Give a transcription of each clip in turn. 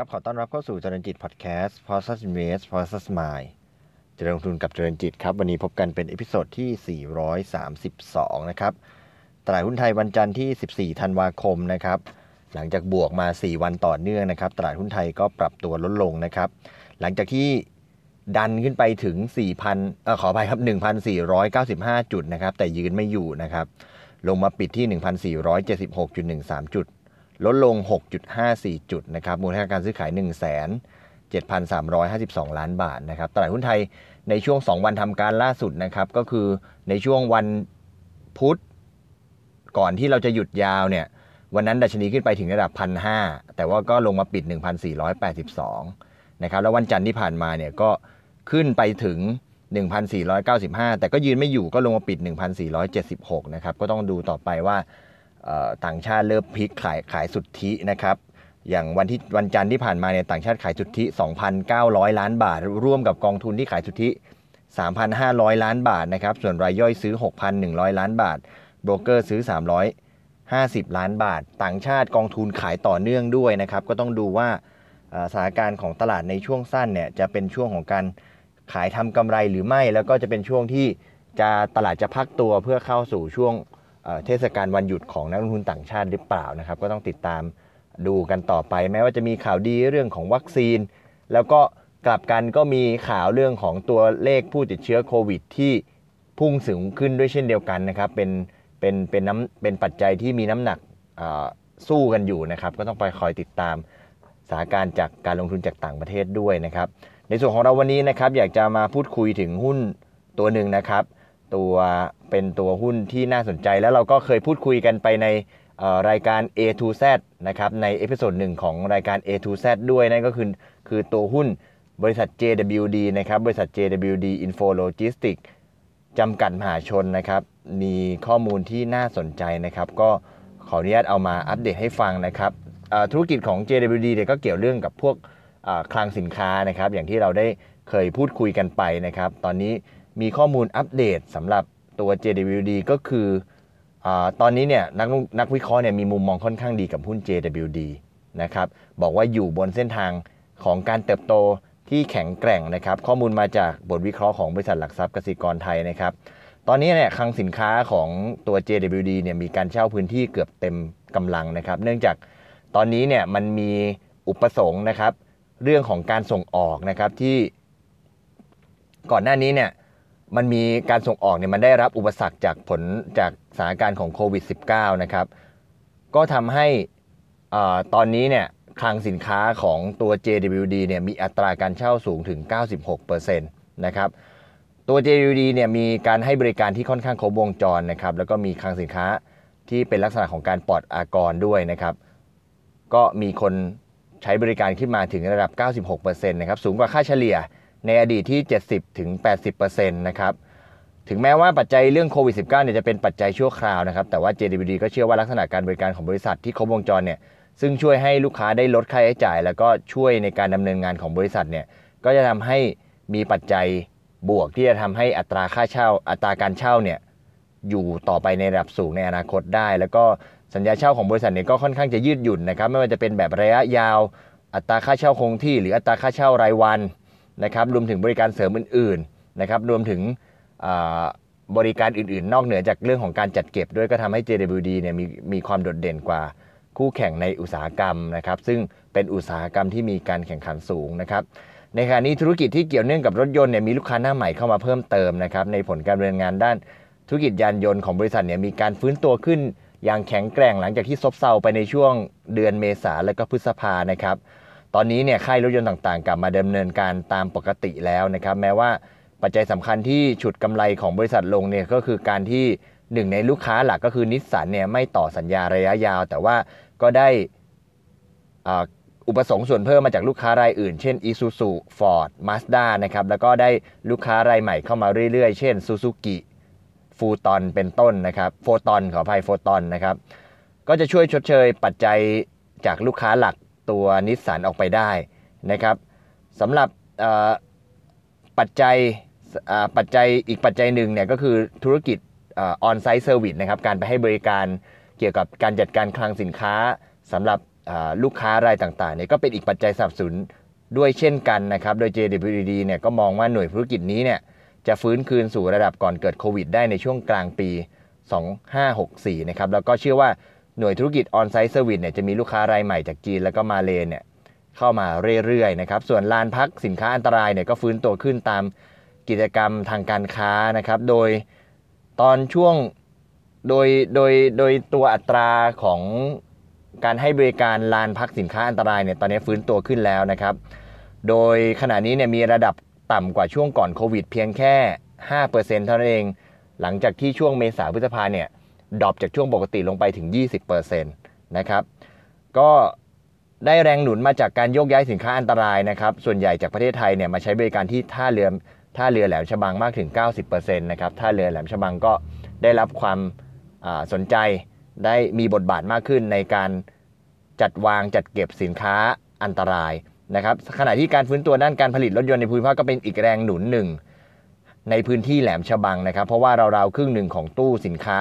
ครับ ขอต้อนรับเข้าสู่เจริญจิตพอดแคสต์ p o s s Invest p o s s Mind เจริญลงทุนกับเจริญจิตครับ วันนี้พบกันเป็น episode ที่ 432 นะครับ ตลาดหุ้นไทยวันจันทร์ที่ 14 ธันวาคมนะครับ หลังจากบวกมา 4 วันต่อเนื่องนะครับ ตลาดหุ้นไทยก็ปรับตัวลดลงนะครับ หลังจากที่ดันขึ้นไปถึง 4,000เออขออภัยครับ 1,495 จุดนะครับ แต่ยืนไม่อยู่นะครับ ลงมาปิดที่ 1,476.13 จุด ลดลง 6.54 จุดนะครับ มูลค่าการซื้อขาย1 7,352 ล้านบาทนะครับ ตลาดหุ้นไทยในช่วง 2 วันทำการล่าสุดนะครับ ก็คือในช่วงวันพุธก่อนที่เราจะหยุดยาวเนี่ย วันนั้นดัชนีขึ้นไปถึงระดับ 1,500 แต่ว่าก็ลงมาปิด 1,482 นะครับ แล้ววันจันทร์ที่ผ่านมาเนี่ยก็ขึ้นไปถึง 1,495 แต่ก็ยืนไม่อยู่ก็ลงมาปิด 1,476 นะครับ ก็ต้องดูต่อไปว่า ต่างชาติเริ่มพลิกขายขายสุทธินะครับอย่างวันที่วันจันทร์ที่ผ่านมาเนี่ยต่างชาติขายสุทธิ 2,900 ล้านบาท ร่วมกับกองทุนที่ขายสุทธิ 3,500 ล้านบาทนะครับส่วนรายย่อยซื้อ 6,100 ล้านบาทโบรกเกอร์ซื้อ 350 ล้านบาท ต่างชาติกองทุนขายต่อเนื่องด้วยนะครับก็ต้องดูว่าสถานการณ์ของตลาดในช่วงสั้นเนี่ยจะเป็นช่วงของการขายทำกำไรหรือไม่ แล้วก็จะเป็นช่วงที่จะตลาดจะพักตัวเพื่อเข้าสู่ช่วง เทศกาลวันหยุดของนักลงทุนต่างชาติหรือเปล่านะครับ ก็ต้องติดตามดูกันต่อไป แม้ว่าจะมีข่าวดีเรื่องของวัคซีน แล้วก็กลับกันก็มีข่าวเรื่องของตัวเลขผู้ติดเชื้อโควิด ที่พุ่งสูงขึ้นด้วยเช่นเดียวกันนะครับ เป็นเป็นเป็นน้ำเป็นปัจจัยที่มีน้ำหนักสู้กันอยู่นะครับ ก็ต้องไปคอยติดตามสถานการณ์จากการลงทุนจากต่างประเทศด้วยนะครับ ในส่วนของเราวันนี้นะครับ อยากจะมาพูดคุยถึงหุ้นตัวหนึ่งนะครับ ตัวเป็นตัวหุ้นที่น่าสนใจ แล้วเราก็เคยพูดคุยกันไปในรายการ A to Z นะครับใน episode หนึ่งของรายการ A to Z ด้วยนั่นก็คือคือตัวหุ้นบริษัท JWD นะครับบริษัท JWD Info Logistics จำกัดมหาชนนะครับ มีข้อมูลที่น่าสนใจนะครับ ก็ขออนุญาตเอามาอัปเดตให้ฟังนะครับธุรกิจของ JWD เนี่ยก็เกี่ยวเรื่องกับพวกคลังสินค้านะครับ อย่างที่เราได้เคยพูดคุยกันไปนะครับ ตอนนี้ มีข้อมูลอัปเดตสำหรับตัว JWD ก็คืออตอนนี้เนี่ยนักนักวิเคราะห์เนี่ยมีมุมมองค่อนข้างดีกับหุ้น JWD นะครับบอกว่าอยู่บนเส้นทางของการเติบโตที่แข็งแกร่งนะครับ ข้อมูลมาจากบทวิเคราะห์ของบริษัทหลักทรัพย์กสิกรไทยนะครับ ตอนนี้เนี่ยคลังสินค้าของตัว JWD เนี่ยมีการเช่าพื้นที่เกือบเต็มกำลังนะครับ เนื่องจากตอนนี้เนี่ยมันมีอุปสงค์นะครับ เรื่องของการส่งออกนะครับที่ก่อนหน้านี้เนี่ย มันมีการส่งออกเนี่ยมันได้รับอุปสรรคจากผลจากสถานการณ์ของโควิด -19 นะครับ ก็ทำให้ตอนนี้เนี่ยคลังสินค้าของตัว JWD เนี่ยมีอัตราการเช่าสูงถึง 96%นะครับตัว JWD เนี่ยมีการให้บริการที่ค่อนข้างครบวงจรนะครับแล้วก็มีคลังสินค้าที่เป็นลักษณะของการปลอดอากรด้วยนะครับ ก็มีคนใช้บริการขึ้นมาถึงระดับ 96%นะครับสูงกว่าค่าเฉลี่ย ในอดีตที่70ถึงนะครับถึงแม้ว่าปัจจัยเรื่องโควิด -19 เนี่ยจะเป็นปัจจัยชั่วคราวนะครับ แต่ว่า JWD ก็เชื่อว่าลักษณะการบริการของบริษัทที่ครบวงจรเนี่ยซึ่งช่วยให้ลูกค้าได้ลดค่าใช้จ่าย แล้วก็ช่วยในการดำเนินงานของบริษัทเนี่ยก็จะทำให้มีปัจจัยบวกที่จะทำให้อัตราค่าเช่า อัตราการเช่าเนี่ยอยู่ต่อไปในระดับสูงในอนาคตได้ แล้วก็สัญญาเช่าของบริษัทเนี่ยก็ค่อนข้างจะยืดหยุ่นนะครับไม่ว่าจะเป็นแบบระยะยาว อัตราค่าเช่าคงที่ หรืออัตราค่าเช่ารายวัน นะครับรวมถึงบริการเสริมอื่นๆนะครับรวมถึงบริการอื่นๆ นอกเหนือจากเรื่องของการจัดเก็บด้วยก็ทำให้ JWD เนี่ยมีมีความโดดเด่นกว่าคู่แข่งในอุตสาหกรรมนะครับซึ่งเป็นอุตสาหกรรมที่มีการแข่งขันสูงนะครับในขณะนี้ธุรกิจที่เกี่ยวเนื่องกับรถยนต์เนี่ยมีลูกค้าหน้าใหม่เข้ามาเพิ่มเติมนะครับในผลการดำเนินงานด้านธุรกิจยานยนต์ของบริษัทเนี่ยมีการฟื้นตัวขึ้นอย่างแข็งแกร่งหลังจากที่ซบเซาไปในช่วงเดือนเมษาและก็พฤษภานะครับ ตอนนี้เนี่ยค่ายรถยนต์ต่างๆ กลับมาดำเนินการตามปกติแล้วนะครับ แม้ว่าปัจจัยสำคัญที่ฉุดกำไรของบริษัทลงเนี่ยก็คือการที่หนึ่งในลูกค้าหลักก็คือนิสสันเนี่ยไม่ต่อสัญญาระยะยาว แต่ว่าก็ได้อุปสงค์ส่วนเพิ่มมาจากลูกค้ารายอื่น เช่น Isuzu Ford Mazda นะครับแล้วก็ได้ลูกค้ารายใหม่เข้ามาเรื่อยๆ เช่น Suzuki ฟูตอนเป็นต้นนะครับโฟตอนขออภัยโฟตอนนะครับก็จะช่วยชดเชยปัจจัยจากลูกค้าหลัก ตัวนิสสันออกไปได้นะครับสำหรับปัจจัยปัจจัยอีกปัจจัยหนึ่งเนี่ยก็คือธุรกิจon-site service นะครับการไปให้บริการเกี่ยวกับการจัดการคลังสินค้าสำหรับลูกค้ารายต่างๆเนี่ยก็เป็นอีกปัจจัยสนับสนุนด้วยเช่นกันนะครับ โดย JWD เนี่ยก็มองว่าหน่วยธุรกิจนี้เนี่ยจะฟื้นคืนสู่ระดับก่อนเกิดโควิดได้ในช่วงกลางปี 2564 นะครับ แล้วก็เชื่อว่า หน่วยธุรกิจ on-site service เนี่ยจะมีลูกค้ารายใหม่จากจีนแล้วก็มาเลเนี่ยเข้ามาเรื่อยๆนะครับส่วนลานพักสินค้าอันตรายเนี่ยก็ฟื้นตัวขึ้นตามกิจกรรมทางการค้านะครับโดยตอนช่วงโดยโดยโดยตัวอัตราของการให้บริการลานพักสินค้าอันตรายเนี่ยตอนนี้ฟื้นตัวขึ้นแล้วนะครับ โดยขณะนี้เนี่ยมีระดับต่ำกว่าช่วงก่อนโควิดเพียงแค่ 5%เท่านั้นเอง หลังจากที่ช่วงเมษาพฤษภาเนี่ย ดรอปจากช่วงปกติลงไปถึง 20%นะครับ ก็ได้แรงหนุนมาจากการโยกย้ายสินค้าอันตรายนะครับ ส่วนใหญ่จากประเทศไทยเนี่ยมาใช้บริการที่ท่าเรือท่าเรือแหลมฉบังมากถึง 90%นะครับ ท่าเรือแหลมฉบังก็ได้รับความาสนใจ ได้มีบทบาทมากขึ้นในการจัดวางจัดเก็บสินค้าอันตรายนะครับ ขณะที่การฟื้นตัวด้านการผลิตรถยนต์ในภูมิภาคก็เป็นอีกแรงหนุนหนึ่งในพื้นที่แหลมฉบังนะครับ เพราะว่าราวๆครึ่งหนึ่งของตู้สินค้า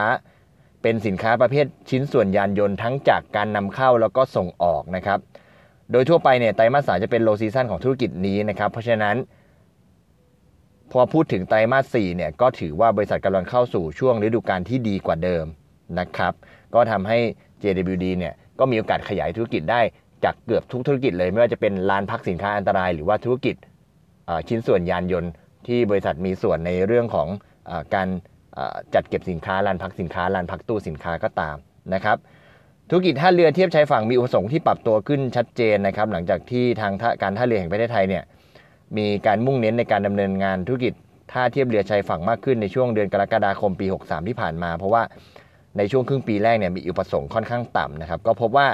เป็นสินค้าประเภทชิ้นส่วนยานยนต์ทั้งจากการนำเข้าแล้วก็ส่งออกนะครับ โดยทั่วไปเนี่ยไตรมาสสามจะเป็นโลซีซันของธุรกิจนี้นะครับ เพราะฉะนั้น พอพูดถึงไตรมาส4เนี่ยก็ถือว่าบริษัทกำลังเข้าสู่ช่วงฤดูกาลที่ดีกว่าเดิมนะครับ ก็ทำให้ JWD เนี่ยก็มีโอกาสขยายธุรกิจได้จากเกือบทุกธุรกิจเลย ไม่ว่าจะเป็นลานพักสินค้าอันตราย หรือว่าธุรกิจชิ้นส่วนยานยนต์ที่บริษัทมีส่วนในเรื่องของอการ จัดเก็บสินค้าลานพักสินค้าลานพักตู้สินค้าก็ตามนะครับธุรกิจท่าเรือเทียบชายฝั่งมีอุปสงค์ที่ปรับตัวขึ้นชัดเจนนะครับหลังจากที่ทางการท่าเรือแห่งประเทศไทยเนี่ยมีการมุ่งเน้นในการดำเนินงานธุรกิจท่าเทียบเรือชายฝั่งมากขึ้นในช่วงเดือนกรกฎาคมปี 63 ที่ผ่านมา เพราะว่าในช่วงครึ่งปีแรกเนี่ยมีอุปสงค์ค่อนข้างต่ำนะครับก็พบว่า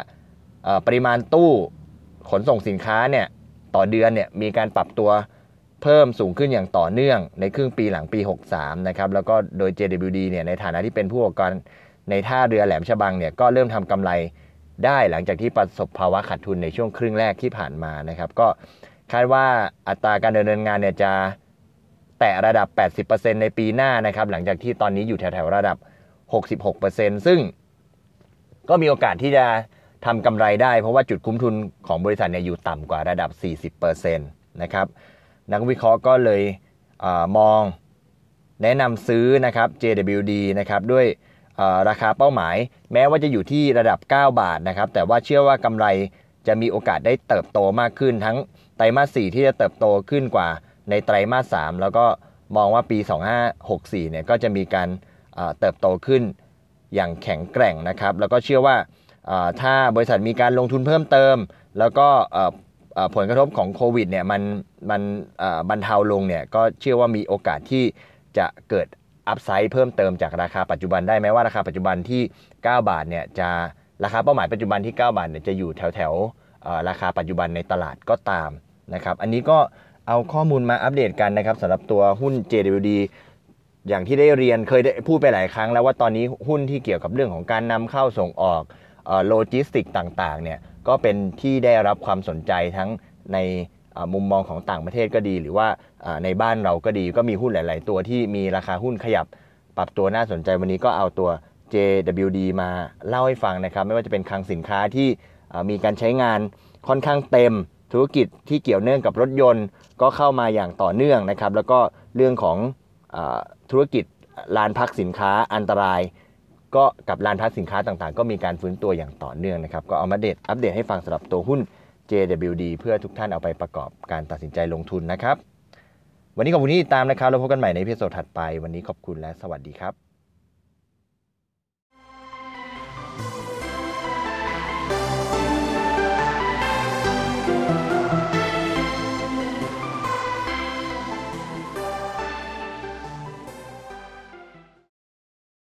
ปริมาณตู้ขนส่งสินค้าเนี่ยต่อเดือนเนี่ยมีการปรับตัว เพิ่มสูงขึ้นอย่างต่อเนื่องในครึ่งปีหลังปี 63 นะครับ แล้วก็โดย JWD เนี่ยในฐานะที่เป็นผู้ประกอบการในท่าเรือแหลมฉบังเนี่ยก็เริ่มทำกำไรได้หลังจากที่ประสบภาวะขาดทุนในช่วงครึ่งแรกที่ผ่านมานะครับ ก็คาดว่าอัตราการดำเนินงานเนี่ยจะแตะระดับ 80%ในปีหน้านะครับ หลังจากที่ตอนนี้อยู่แถวๆระดับ 66%ซึ่งก็มีโอกาสที่จะทำกำไรได้เพราะว่าจุดคุ้มทุนของบริษัทเนี่ยอยู่ต่ำกว่าระดับ 40%นะครับ นักวิเคราะห์ก็เลยอมองแนะนำซื้อนะครับ JWD นะครับด้วยราคาเป้าหมาย แม้ว่าจะอยู่ที่ระดับ 9 บาทนะครับ แต่ว่าเชื่อว่ากำไรจะมีโอกาสได้เติบโตมากขึ้น ทั้งไตรมาส 4 ที่จะเติบโตขึ้นกว่าในไตรมาส 3 แล้วก็มองว่าปี 2564 เนี่ยก็จะมีการเติบโตขึ้นอย่างแข็งแกร่งนะครับ แล้วก็เชื่อว่าถ้าบริษัทมีการลงทุนเพิ่มเติม แล้วก็ ผลกระทบของโควิดเนี่ยมันมันบรรเทาลงเนี่ยก็เชื่อว่ามีโอกาสที่จะเกิดอัพไซด์เพิ่มเติมจากราคาปัจจุบันได้ไหมว่าราคาปัจจุบันที่ 9 บาทเนี่ยจะราคาเป้าหมายปัจจุบันที่ 9 บาทเนี่ยจะอยู่แถวแถวราคาปัจจุบันในตลาดก็ตามนะครับอันนี้ก็เอาข้อมูลมาอัปเดตกันนะครับสำหรับตัวหุ้น JWD อย่างที่ได้เรียนเคยได้พูดไปหลายครั้งแล้วว่าตอนนี้หุ้นที่เกี่ยวกับเรื่องของการนำเข้าส่งออกโลจิสติกส์ต่างๆเนี่ย ก็เป็นที่ได้รับความสนใจทั้งในมุมมองของต่างประเทศก็ดี หรือว่าในบ้านเราก็ดีก็มีหุ้นหลาย ๆ ตัวที่มีราคาหุ้นขยับ ปรับตัวน่าสนใจวันนี้ก็เอาตัว JWD มาเล่าให้ฟังนะครับ ไม่ว่าจะเป็นคลังสินค้าที่มีการใช้งานค่อนข้างเต็ม ธุรกิจที่เกี่ยวเนื่องกับรถยนต์ ก็เข้ามาอย่างต่อเนื่องนะครับ แล้วก็เรื่องของเออธุรกิจลานพักสินค้าอันตราย ก็กับลานพักสินค้าต่างๆ ก็มีการฟื้นตัวอย่างต่อเนื่องนะครับ ก็เอามาเดตอัปเดตให้ฟังสำหรับตัวหุ้น JWD เพื่อทุกท่านเอาไปประกอบการตัดสินใจลงทุนนะครับ วันนี้ขอบคุณที่ติดตามนะครับ แล้วพบกันใหม่ในพิโซดถัดไป วันนี้ขอบคุณและสวัสดีครับ